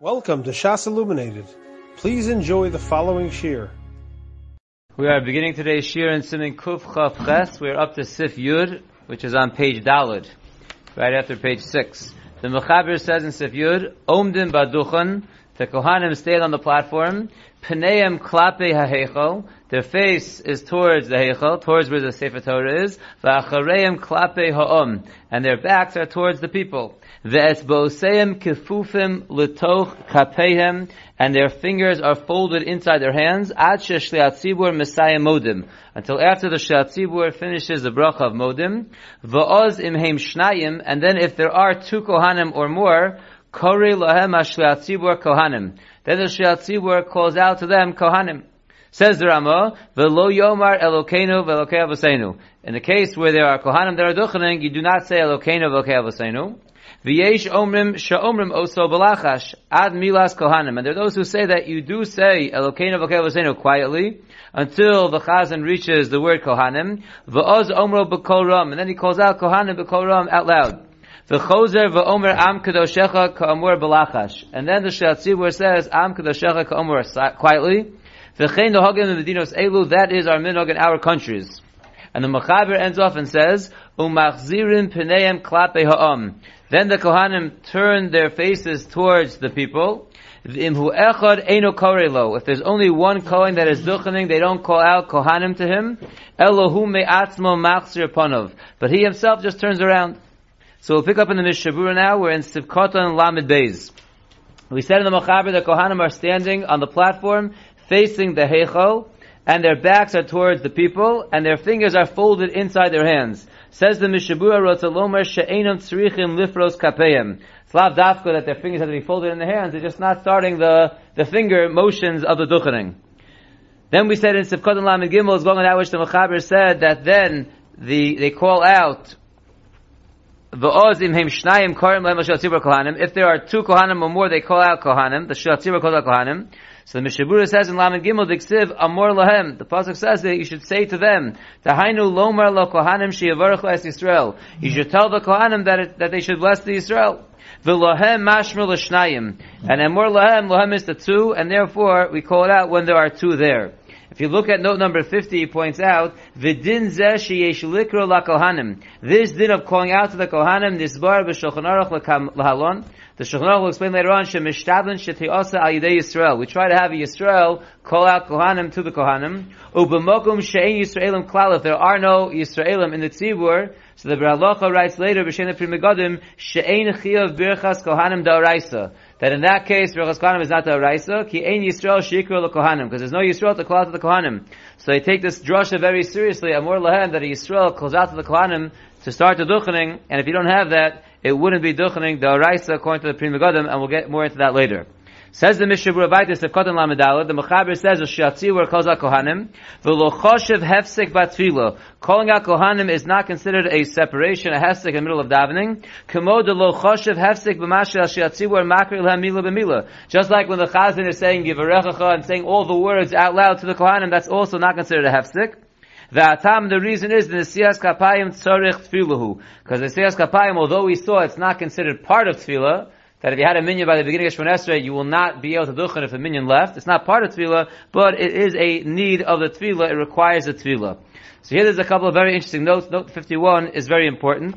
Welcome to Shas Illuminated. Please enjoy the following shir. We are beginning today's shir in Simin Kuf Chaf Ches. We're up to Sif Yud, which is on page Dalad, right after page 6. The Mechaber says in Sif Yud, Omdim Baduchan, the Kohanim stand on the platform, Pneim Klape HaHeichel, their face is towards the Heichel, towards where the Sefer Torah is, V'achareim Klape Ha'om, and their backs are towards the people. Ve'etzboseim kifufim letoch kapehem, and their fingers are folded inside their hands, ad sheshliat tzibur messiah modim, until after the shliat tzibur finishes the bracha of modim, va'oz imheim shnayim, and then if there are two kohanim or more, kori lahem ashliat tzibur kohanim. Then the shliat tzibur calls out to them kohanim. Says the Rama, "Velo yomar Elokeinu ve'Elokei Avosenu." In the case where there are kohanim that are duchening, you do not say Elokeinu ve'Elokei Avosenu. V'yesh omrim sha'omrim oso balachash ad milas kohanim. And there are those who say that you do say Elokeinu v'Elokei quietly until the chazan reaches the word kohanim. V'oz omro b'kol ram. And then he calls out kohanim b'kol ram out loud. V'chozer v'omer am kadoshecha ka'amur balachash. And then the Shatzibur says am kadoshecha ka'amur quietly. V'chein nohagim medinos elu. That is our minog in our countries. And the Machaber ends off and says, Umachzirim pneim klape ha'am. Then the Kohanim turn their faces towards the people. If there's only one Kohen that is duchening, they don't call out Kohanim to him. Elohu me'atzmo machzir panov. But he himself just turns around. So we'll pick up in the Mishabura now. We're in Sivkoton Lamed Beis. We said in the Machaber that Kohanim are standing on the platform facing the Heichel, and their backs are towards the people, and their fingers are folded inside their hands. Says the Mishabura Rotzalomer She'enam Tzrichim Lifros Kapeim. It's dafka that their fingers have to be folded in their hands, they're just not starting the, the finger motions of the duchening. Then we said in Sivkot and Lamed Gimel is going on that which the Mechaber said that then the, they call out V'ozim heim shnayim korim lehem shatzibur kohanim. If there are two kohanim or more, they call out kohanim. The shatzibur calls out kohanim. So the Mishabura says in Lamed Gimel Diksiv Amor Lahem. The pasuk says that you should say to them, Tahainu Lomar Lo Kohanim Shiavaruchu Es Yisrael. You should tell the Kohanim that it, that they should bless the Israel. V'lohem mashmer l'shnayim. And Amor Lahem, Lahem is the two, and therefore we call it out when there are two there. If you look at note number 50, he points out, V'din zeh sheyesh likro la kohanim. This din of calling out to the kohanim, nisbar b'shulchan aruch l'halon. The Shulchan will explain later on, Shemishtablan Shetiyasa Al Yisrael. We try to have a Yisrael call out Kohanim to the Kohanim. Ubemokum She'en Yisraelim Klal. If there are no Yisraelim in the Tzibur, so the Bralocha writes later, B'Shem Pri Megadim, She'en Chiyav Birchas Kohanim Da'araisa. That in that case, Birchas Kohanim is not Da'araisa, Ki Ein Yisrael Shikra Kohanim, because there's no Yisrael to call out to the Kohanim. So they take this drasha very seriously, Amor Lahem, that a Yisrael calls out to the Kohanim to start the Duchening, and if you don't have that, it wouldn't be duchening the Araisa according to the Pri Megadim, and we'll get more into that later. Says the Mishabur Abaitis of Kotan Lamedala, the Mechaber says, Shatzi where calls out Kohanim, V'lochoshev hefsek batfila. Calling out Kohanim is not considered a separation, a hefsek in the middle of davening. Kamo de lochoshev hefsek b'masha shatzi where makri lhem mila b'mila. Just like when the Chazan is saying Yivarechacha and saying all the words out loud to the Kohanim, that's also not considered a hefsek. The atam, the reason is the Nesiyas Kapayim Tzorich Tfilahu. Because the Nesiyas Kapayim, although we saw it's not considered part of Tfilah, that if you had a minyan by the beginning of Shemon Esrei, you will not be able to duchen if a minyan left. It's not part of Tfilah, but it is a need of the Tfilah. It requires a Tfilah. So here there's a couple of very interesting notes. Note 51 is very important.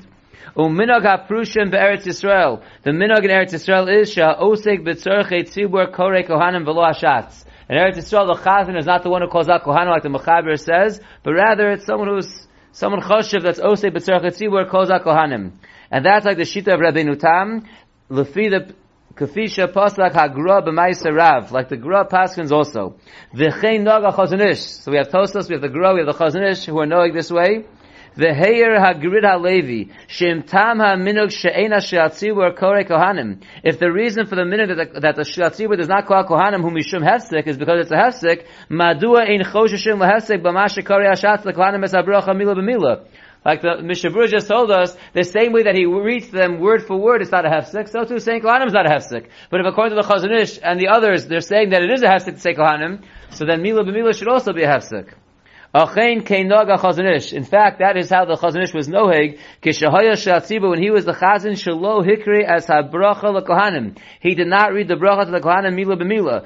Um, Uminog ha'prushim be'eretz Yisrael. The minog in Eretz Yisrael is sha'osek b'tzorchei tzibur korei kohanim v'lo hashatz. In Eretz Yisrael, the Chazan is not the one who calls out Kohanim like the Mechaber says, but rather it's someone who's, someone Choshev that's Osei B'tzarech Tzibur calls out Kohanim. And that's like the Shita of Rabbeinu Tam, Lefi the Kafisha Paslak HaGra B'maisa Rav, like the Gra Paskins also. V'chein Noga Chazon Ish. So we have Tostos, we have the Gra, we have the Chazon Ish who are knowing this way. V'heir hagrid halevi shem tam ha'minug she'ena she'atzibur kore kohanim. If the reason for the minug that the, that the she'atzibur does not call kohanim whom mishum hefsek is because it's a hefsek, madua ein chosheshim lehefsek b'mashe kore hashatz lekohanim es habrocha mila b'mila. Like the Mishabur just told us, the same way that he reads them word for word, it's not a hefsek, so too saying Kohanim is not a hefsek. But if according to the Chazon Ish and the others, they're saying that it is a hefsek to say Kohanim, so then Mila b'Mila should also be a hefsek. In fact, that is how the Chazon Ish was noheg. When he was the chazan, shalo hikri as habracha. He did not read the bracha to the kohanim mila b'mila.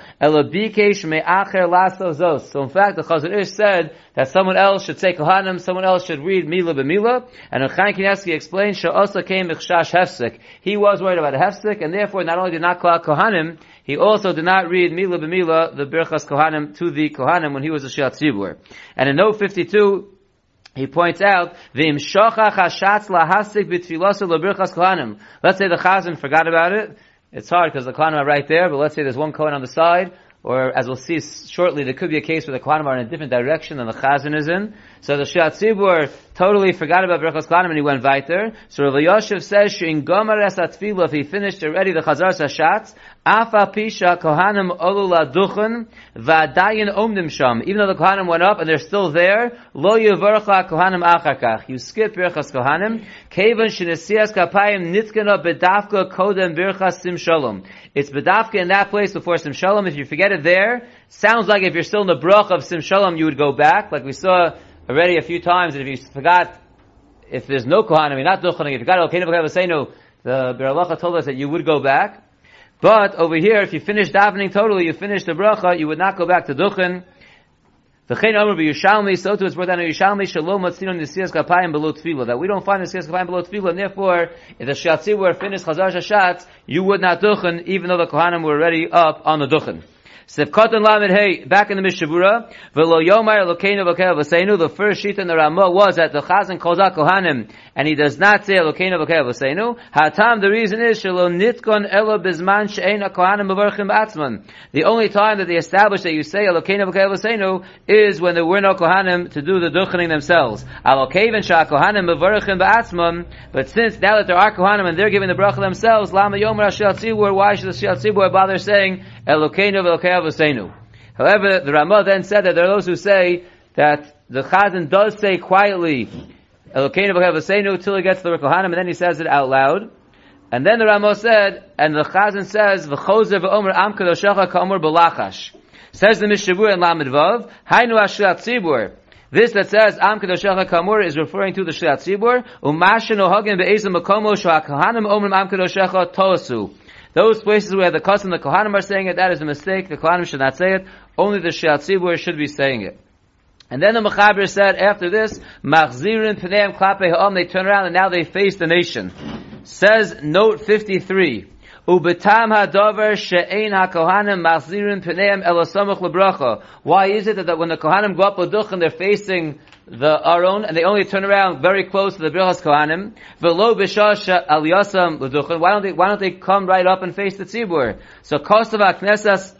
Lasto zos. So in fact, the Chazon Ish said that someone else should say kohanim, someone else should read mila b'mila. And Chaim Kanievsky explains, sha'osa came hefsek. He was worried about a hefsek, and therefore not only did not call kohanim, he also did not read Mila b'Mila, the Birchas Kohanim, to the Kohanim when he was a Shiat Tzibur. And in note 52, he points out, V'im shochach hashatz lahasik b'tfilosa l'birchas kohanim. Let's say the chazan forgot about it. It's hard because the kohanim are right there, but let's say there's one kohen on the side, or as we'll see shortly, there could be a case where the kohanim are in a different direction than the chazan is in. So the Shiat Tzibur totally forgot about Berachos Kohanim and he went weiter. So Rav Yoshev says, in Gomer Es if he finished already the Chazar Sashatz, Afa Pisha Kohanim Olu Laduchen, Vadayin Omdim Sham. Even though the Kohanim went up and they're still there, Lo Yevarcha Kohanim Achakach. You skip Berachos Kohanim, Kevan Shinesias Kapayim Nitkana Bedavka Kodem Berachas Sim Shalom. It's Bedavka in that place before Sim Shalom. If you forget it there, sounds like if you're still in the Brach of Sim Shalom, you would go back, like we saw already a few times, and if you forgot, if there's no Kohanim, you're not Duchanim, if you Elkeinu V'Kavasenu, the Beralacha told us that you would go back. But over here, if you finish davening totally, you finish the bracha, you would not go back to Duchen. V'chein Omer b'Yushalmi, so too it's brought down in Yushalmi, Shalom Matzino Nisiyas Kapayim below Tefillah, that we don't find Nisiyas Kapayim below Tefillah, and therefore, if the Shatzi were finished Chazar Shashat, you would not Duchen, even though the Kohanim were already up on the Duchen. Sefkatan Lamed Hey, back in the Mishavura, Velo Yomar Elokeinu V'Seinu, the first sheet in the Ramah was that the Chazan calls out Kohanim, and he does not say Elokeinu V'Kei V'Seinu. Hatam, the reason is, Shelo Nitkon Elo Bizman She'ein HaKohanim B'Varchim Atzman. The only time that they establish that you say Elokeinu V'Kei V'Seinu is when there were no Kohanim to do the Duchening themselves. Alokeven Sh'a Kohanim B'Varchim B'Atzman, but since now that there are Kohanim and they're giving the bracha themselves, Lama Yomar HaShiat Tzibur, why should the Shiat Tzibur bother saying Elokeinu V'Kei However, the Ramah then said that there are those who say that the Chazan does say quietly, Elokeinu v'kavasenu till he gets to the Kohanim, and then he says it out loud. And then the Ramah said, and the Chazan says, v'chozer v'omer am kadoshecha ka'omer b'lachash. Says the Mishabur in Lamed Vav, hainu ashirat tzibur. This that says Am Kadoshecha Kamur is referring to the Shirat Tzibur. Umashin Ohagin Be'ezim Makomo Sha'akahanim Omrim Am Kadoshecha Tosu. Those places where the custom the Kohanim are saying it, that is a mistake. The Kohanim should not say it. Only the Shiatzibur should be saying it. And then the Mechaber said, after this, Machzirin Pneim Klape Ha'om, they turn around and now they face the nation. Says, note 53, She'ein hakohanim pneim elasamach lebracha. Why is it that when the kohanim go up and they're facing the Aron, and they only turn around very close to the Birchas Kohanim. V'lo b'shasha aliyasam l'duchen. Why don't they, why don't they come right up and face the tzibur? So kostav ha'knesas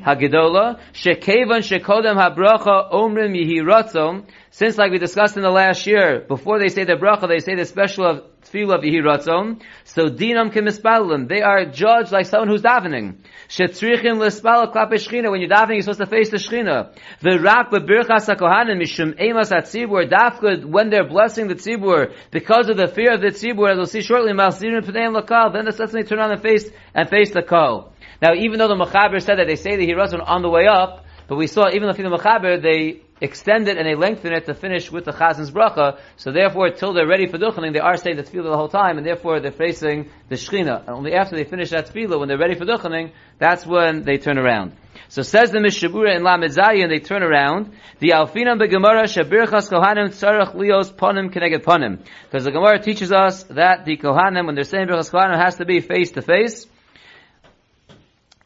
hagedola, shekevan shekodem habracha omrim yihi Since like we discussed in the last year, before they say the bracha, they say the special of tefillah v'hiratzon. So dinam kemispalim. They are judged like someone who's davening. Shetzrichim. When you're davening, you're supposed to face the shchina. V'rak hakohanim mishum emas. Dafka, when they're blessing the tzibur, because of the fear of the tzibur, as we'll see shortly, malzirim p'neim lakal, then the they turn on and face, and face the kol. Now, even though the Mechaber said that they say the Hirazon on the way up, but we saw even the Mechaber, they extend it and they lengthen it to finish with the Chazan's bracha. So therefore, till they're ready for duchening, they are saying the tefillah the whole time, and therefore they're facing the shechina. And only after they finish that tefillah, when they're ready for duchening, that's when they turn around. So says the Mishabura in Lamed and they turn around. The Alfinam beGemara Shabirchas Kohanim Tzarech Lios Ponim Keneged Ponim. Because the Gemara teaches us that the Kohanim, when they're saying Birchas Kohanim, has to be face to face.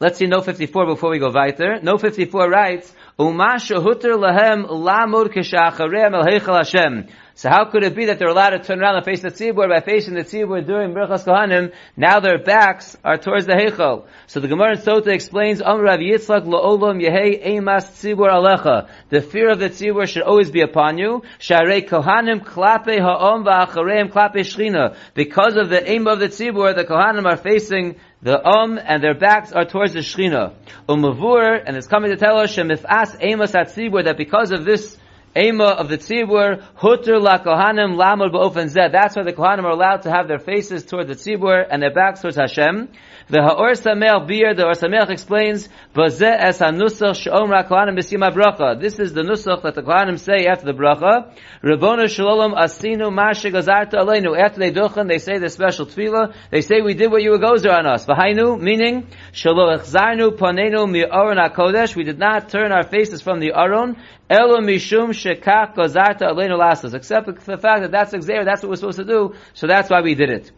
Let's see No 54 before we go weiter. No 54 writes, Umasha huter lahem lamur kishacharem el heichel Hashem. So how could it be that they're allowed to turn around and face the tzibur by facing the tzibur during Birchas Kohanim? Now their backs are towards the heichel. So the Gemara in Sota explains, Amr Rav Yitzchak lo'olam yehei emas tzibur alecha. The fear of the tzibur should always be upon you. Sharei Kohanim klape ha'om va'achareim klape shchina. Because of the aim of the tzibur, the Kohanim are facing the um and their backs are towards the Shechina. Umavur, and it's coming to tell us, Shemifas Amos Atzibur, that because of this Ema of the tzibur, hutter la kohanim lamud ba'ofen zed. That's why the kohanim are allowed to have their faces toward the tzibur and their backs towards Hashem. The Ha'or Sameach Beer, the Ha'or Sameach explains, Vazeh es ha-nusach she'omra kohanim b'sima bracha. This is the nusach that the kohanim say after the bracha. Rabbona shalom asinu mashe gazarta aleinu. After they duchen, they say the special tefillah. They say we did what you were gozer on us. V'hainu, meaning, shalo echzarnu panenu mi'oron HaKodesh. We did not turn our faces from the Aron. Elo mishum shekach gazarta aleinu lasas. Except for the fact that that's exer, that's what we're supposed to do, so that's why we did it.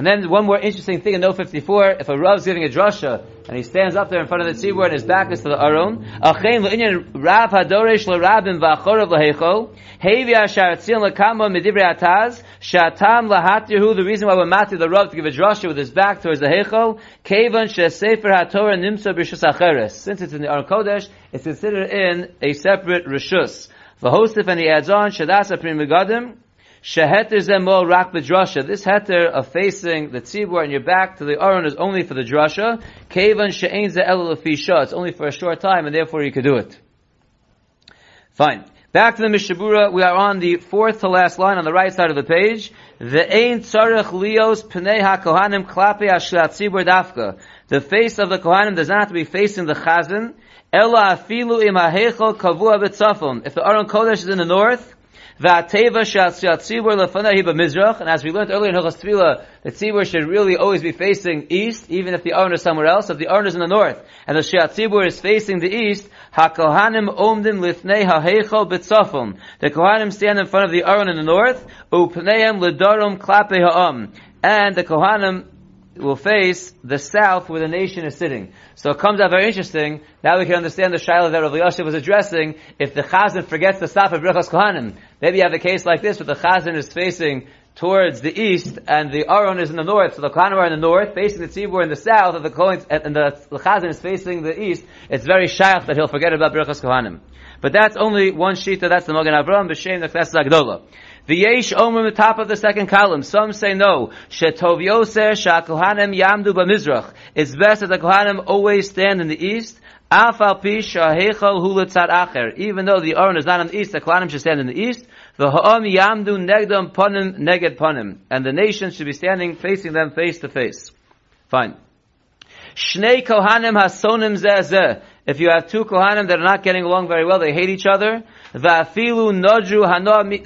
And then one more interesting thing in Note 54, if a Rav's giving a drasha, and he stands up there in front of the tzibur and his back is to the Aron, Achein le'inyan Rav hadoresh le'rabim v'achorav le'heichol, hevi ashar tzil le'kama medivrei ataz, shatam lahatirhu, the reason why we're matir the Rav to give a drasha with his back towards the heichol, kevan she'sefer haTorah nimsa b'rishus acheres. Since it's in the Aron Kodesh, it's considered in a separate rishus. V'hostif, and he adds on, shadasa prim Sheheter zemol rak b'drasha. This heter of facing the tzibur and your back to the aron is only for the drasha. Kevan she'ein ze'el lefisha. It's only for a short time, and therefore you could do it. Fine. Back to the Mishabura, we are on the fourth to last line on the right side of the page. The ein tzarech lios pnei ha-kohanim klape ashlat tzibur dafka. The face of the kohanim does not have to be facing the chazan. Ela afilu im ha-heichel kavua. If the Aron Kodesh is in the north, And as we learned earlier in Hilchas Tefillah, the tzibur should really always be facing east, even if the Aron is somewhere else. If the Aron is in the north, and the shatzibur is facing the east, hakohanim omdim lifnei ha'heichel b'tzafon. The kohanim stand in front of the Aron in the north, upneim ledarum klape ha'am. And the kohanim will face the south where the nation is sitting. So it comes out very interesting. Now we can understand the Shiloh that Rav Yosef was addressing. If the Chazan forgets to stop at Brachas Kohanim, maybe you have a case like this where the Chazan is facing towards the east and the Aron is in the north. So the Kohanim are in the north, facing the Tzibur in the south, and the Kohen, and the, the Chazan is facing the east. It's very shaykh that he'll forget about Brachas Kohanim. But that's only one shita, that's the Mogen Avram, b'shem the Knesset Agdola. V'yesh omer the top of the second column. Some say no. Shetov yoser shakohanim yamdu b'mizrach. It's best that the kohanim always stand in the east. Afal pi shahechal hulatzad acher. Even though the Aron is not in the east, the kohanim should stand in the east. The ha'am yamdu negdam panim neged panim. And the nation should be standing facing them face to face. Fine. Shnei kohanim hasonim zeh If you have two kohanim that are not getting along very well, they hate each other. Hana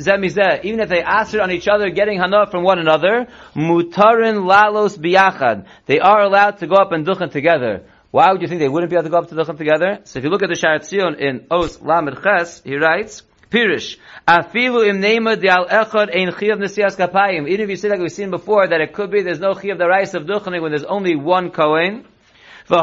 zemizeh. Even if they answer on each other, getting hana from one another, mutarin lalos biyachad. They are allowed to go up and duchen together. Why would you think they wouldn't be able to go up to duchen together? So if you look at the Shaar HaTziyun in Os Lamed Ches, he writes, Pirish, afilu im nema di al echad ein chiyav nesias kapayim. Even if you say like we've seen before, that it could be there's no chiyav the rice of duchening when there's only one kohen, and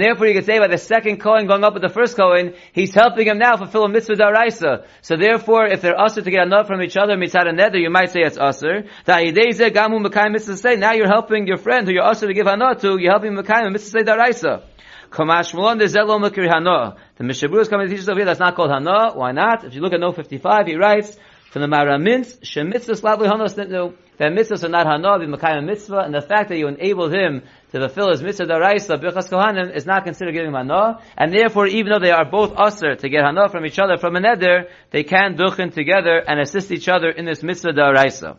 therefore you could say by the second Kohen going up with the first Kohen, he's helping him now fulfill a mitzvah daraisa. So therefore, if they're usher to get enough from each other mitzvah nether, you might say it's usher. Now you're helping your friend who you're usher to give hana to, you're helping Mekayim mitzvah daraisa. Hana. The Mishabur is coming to teach us over here, that's not called Hana. Why not? If you look at No 55, he writes, from the Maharam Mintz, Shemitzvah Slavli Nitnu, that mitzvahs are not hana b'makayim mitzvah, and the fact that you enabled him to fulfill his mitzvah daraisa b'chas kohanim is not considered giving hana, and therefore even though they are both usher to get hana from each other from a neder, they can duchen together and assist each other in this mitzvah daraisa.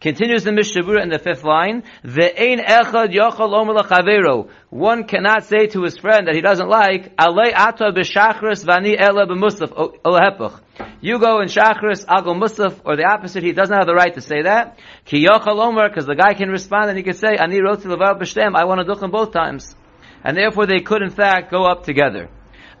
Continues the Mishabura in the fifth line, The Ve'ein echad yochal omer chavero. One cannot say to his friend that he doesn't like, Alei ata b'shachris vani ela b'musaf, olahepach. You go in shachris, I'll musaf, or the opposite, he doesn't have the right to say that. Ki yochal omer, because the guy can respond and he can say, Ani roti levar b'shtem, I want to duchen both times. And therefore they could in fact go up together.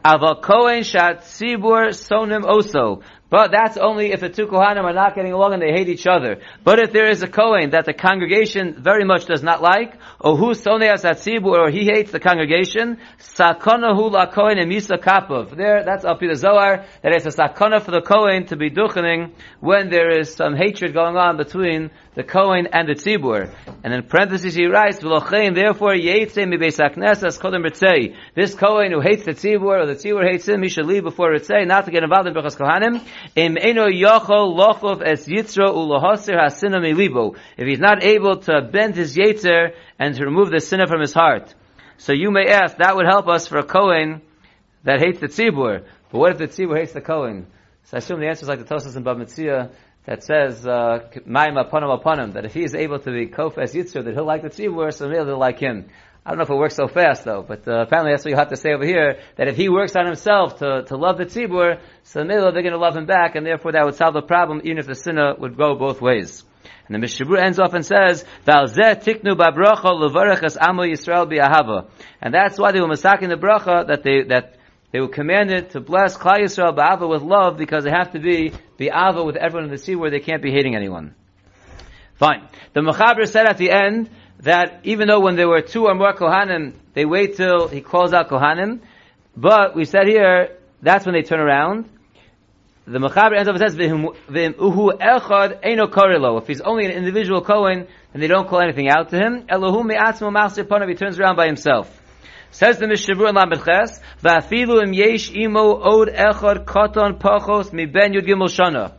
Aval kohen shat sibur sonim oso. But that's only if the two Kohanim are not getting along and they hate each other. But if there is a Kohen that the congregation very much does not like, or who soneas atzibu, or he hates the congregation, sakona hu la Kohen emisa kapov. There, that's up the Zohar, that it's a sakona for the Kohen to be duchening when there is some hatred going on between the Kohen and the Tzibur. And in parentheses he writes, V'lochein, therefore, yeitze mi beis HaKnesses kodem ritzei. This Kohen who hates the Tzibur, or the Tzibur hates him, he should leave before ritzei, not to get involved in Berachas Kohanim. If he's not able to bend his yetzer and to remove the sinner from his heart. So you may ask, that would help us for a Kohen that hates the tzibur. But what if the tzibur hates the Kohen? So I assume the answer is like the Tosas in Bava Metzia that says, uh, aponim aponim, that if he is able to be kofes yitzur, that he'll like the tzibur, so maybe they'll like him. I don't know if it works so fast though, but uh, apparently that's what you have to say over here, that if he works on himself to, to love the tzibur, so they're going to love him back, and therefore that would solve the problem, even if the sinner would go both ways. And the Mishabur ends off and says, tiknu. And that's why they were masaking the bracha, that they, that they were commanded to bless Klal Yisrael ba'ava with love, because they have to be bi'ava with everyone in the sea where they can't be hating anyone. Fine. The Mechaber said at the end, that even though when there were two or more Kohanim, they wait till he calls out Kohanim, but we said here, that's when they turn around, the Mechaber ends up says, uhu echad eino korelo. If he's only an individual Kohen, then they don't call anything out to him. Elohum me'atzmo master ponav, he turns around by himself. Says the Mishabur in Lamed Ches, va'afilu im yesh imo od echad koton pachos mi ben yud gimel shana.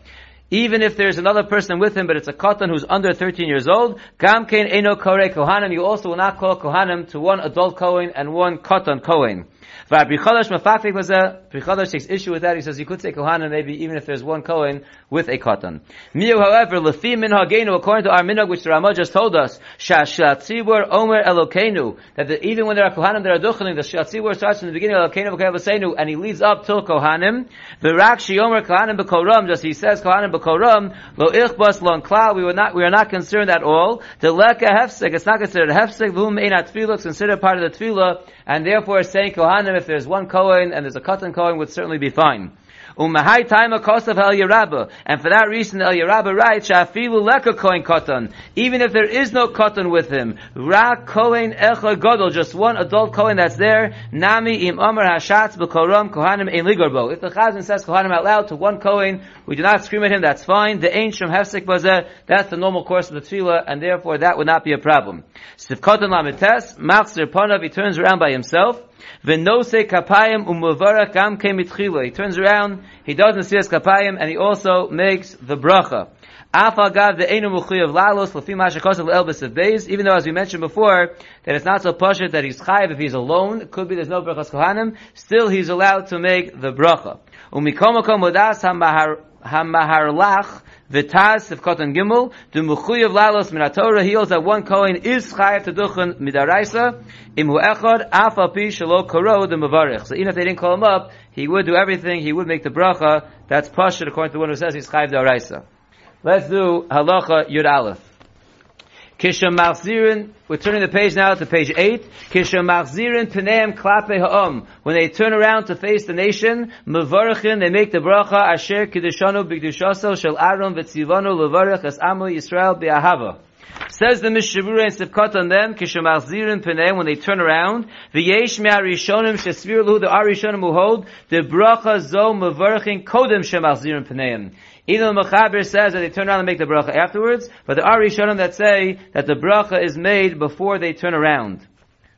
Even if there's another person with him, but it's a katan who's under 13 years old, gam kein eno kore kohanim, you also will not call kohanim to one adult kohen and one katan kohen. Pri Chadash takes issue with that, he says you could say kohanim maybe even if there's one kohen with a katan. Miu, however, lefi min hagenu, according to our minhag, which the Ramah just told us, shatzibur omer elokenu, that the, even when there are kohanim that are duchening, the shatzibur starts from the beginning of elokenu v'kevasenu, and he leads up till kohanim, v'rak shiomer kohanim b'koram, just he says kohanim b'koram, lo ichbas lo we were not, we are not concerned at all, the leka hefsek, it's not considered hefsek, v'hum einat tefillah, it's considered part of the tefillah, and therefore saying kohanim, if there's one kohen and there's a katan kohen, would certainly be fine. Umahai cost of Eliyahu Rabbah. And for that reason, Eliyahu Rabbah writes, Shafilu leka kohen katan. Even if there is no katan with him, Ra kohen echa godol, just one adult kohen that's there, Nami im Omer hashatz b'koram kohanim ein ligarbo. If the chazan says kohanim out loud to one kohen, we do not scream at him, that's fine. The ancient hefsek bazeh, that's the normal course of the tefillah, and therefore that would not be a problem. Sif katan lamites, machzir ponav, he turns around by himself, V'nose kapayim umuvarach gam kemitchila. He turns around, he doesn't see his kapayim, and he also makes the bracha. The lalos elbis of. Even though, as we mentioned before, that it's not so pashut that he's chayiv if he's alone. It could be there's no brachas kohanim. Still, he's allowed to make the bracha. V'taz of Kotan Gimel, the Mechuyev Lalos Min HaTorah, he holds that one Kohen is Chayav to Duchen Midaraisa, Im Hu Echad, Af Al Pi Koro, the Mevarich. So even if they didn't call him up, he would do everything, he would make the bracha, that's Pashut according to the one who says he's Chayav Daraisa. Let's do Halacha Yud Aleph. Kisham Machzirin, we're turning the page now to page 8. Kisham Machzirin Peneim Klape Ha'om. When they turn around to face the nation, Mevarachin, they make the bracha, Asher Kiddushanu B'Kidushaso Shel Aaron V'Tzivanu Levarach As Amu Yisrael B'Ahava. Says the Mishavura and Sivkot on them, Kishemachzirin Peneim, when they turn around, V'yesh me'arishonim shesvir luhu, the arishonim who hold, the bracha zo mevarachin kodem shemachzirin Peneim. Even the Mechaber says that they turn around and make the bracha afterwards, but there are Rishonim that say that the bracha is made before they turn around.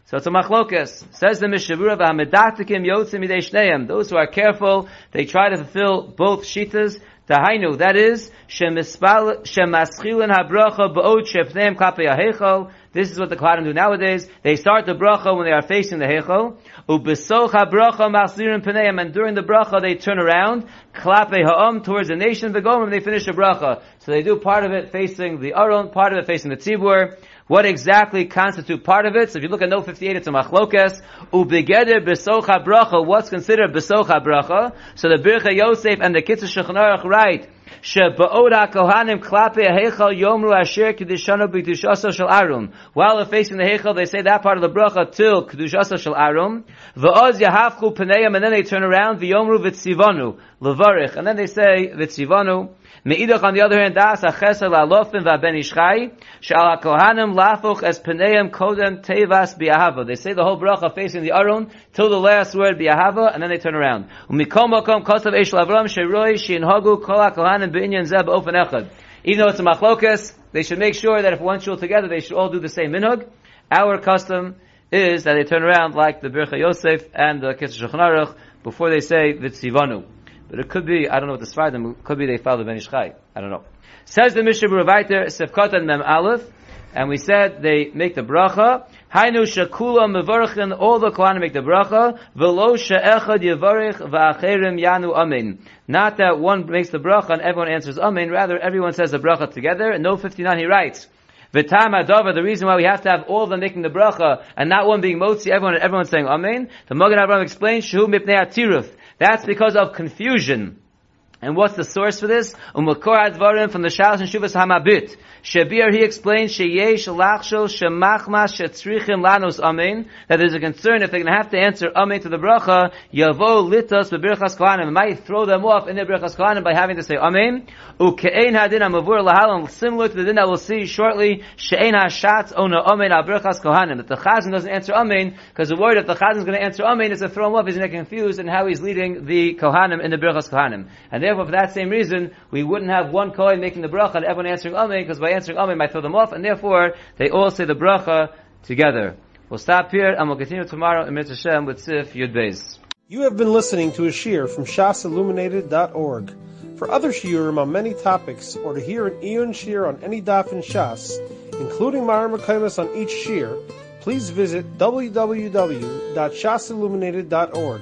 So it's a machlokas. Says the Mishavura, v'hamedatikim yotzim midei shneim. Those who are careful, they try to fulfill both shitas. Tahainu, that is, shemaschilin habracha ba'od shepneim kapei ha'hechol. This is what the Kohanim do nowadays. They start the bracha when they are facing the hechol. Ubesoch habracha machzirin pneim, and during the bracha they turn around, klape ha'om, towards the nation, of the Gomer, v'gomim, they finish the bracha. So they do part of it facing the aron, part of it facing the tzibur. What exactly constitute part of it? So if you look at note 58, it's a machlokes. Ubegeder besocha bracha. What's considered besocha bracha? So the Birkei Yosef and the Kitzur Shulchan write, Sheba'oda kohanim klape heichal yomru asher kedishanu b'kedushasa shel arum. While they're facing the heichal, they say that part of the bracha till kedushasa shel arum. V'oz yahafchu pneim, and then they turn around v'yomru v'tzivanu levarich, and then they say v'tzivanu. Meidach on the other hand, das achesel alofim v'aben ishchai, shal kohanim lafuch es peneim kodem tevas bi'ahava. They say the whole bracha facing the Aron till the last word bi'ahava, and then they turn around. Umikom mokom kosav eish lavram sheroi shinhogu kol kohanim b'inyan zeb ofen echad. Even though it's a machlokas, they should make sure that if one shul together, they should all do the same minhag. Our custom is that they turn around like the Birkei Yosef and the Kitzur Shulchan before they say Vitzivanu. But it could be, I don't know what the Sfardim, it could be they follow Ben Ish Chai. I don't know. Says the Mishnah Beravaiter, Sefkot and Mem Aleph, and we said they make the bracha, Hainu shekula mevarchin, all the Kohanim make the bracha, velo she'echad yevarich va'acherim yanu amen. Not that one makes the bracha and everyone answers amen, rather everyone says the bracha together. In no 59 he writes, V'tam adava, the reason why we have to have all of them making the bracha and not one being motzi, everyone everyone saying amen. The Magen Avraham explains, shehu mipnei atiruf. That's because of confusion. And what's the source for this? Umakor advarim from the Shalosh and Shuvas Hamabit. Shabir, he explains, sheyesh lachshol shemachmas shetzrichim lanos amen, that there's a concern if they're going to have to answer amen to the bracha, yavo litos bebirchas kohanim. It might throw them off in their birchas kohanim by having to say amen. Uke'ein hadin amavur lahalam, similar to the din that we'll see shortly, she'ein hashatz ona amen al birchas kohanim. That the chazan doesn't answer amen, because the word if the chazan is going to answer amen is to throw him off, he's going to get confused in how he's leading the kohanim in the birchas kohanim. And therefore, for that same reason, we wouldn't have one kohen making the bracha and everyone answering amen, because by answering amen might throw them off, and therefore they all say the bracha together. We'll stop here and we'll continue tomorrow in Mitzvah Shem with Sif Yud Beis. You have been listening to a shear from shasilluminated.org. For other shiurim on many topics, or to hear an Eon shear on any daf in Shas, including mareh mekomos on each shear, please visit www.shasilluminated.org.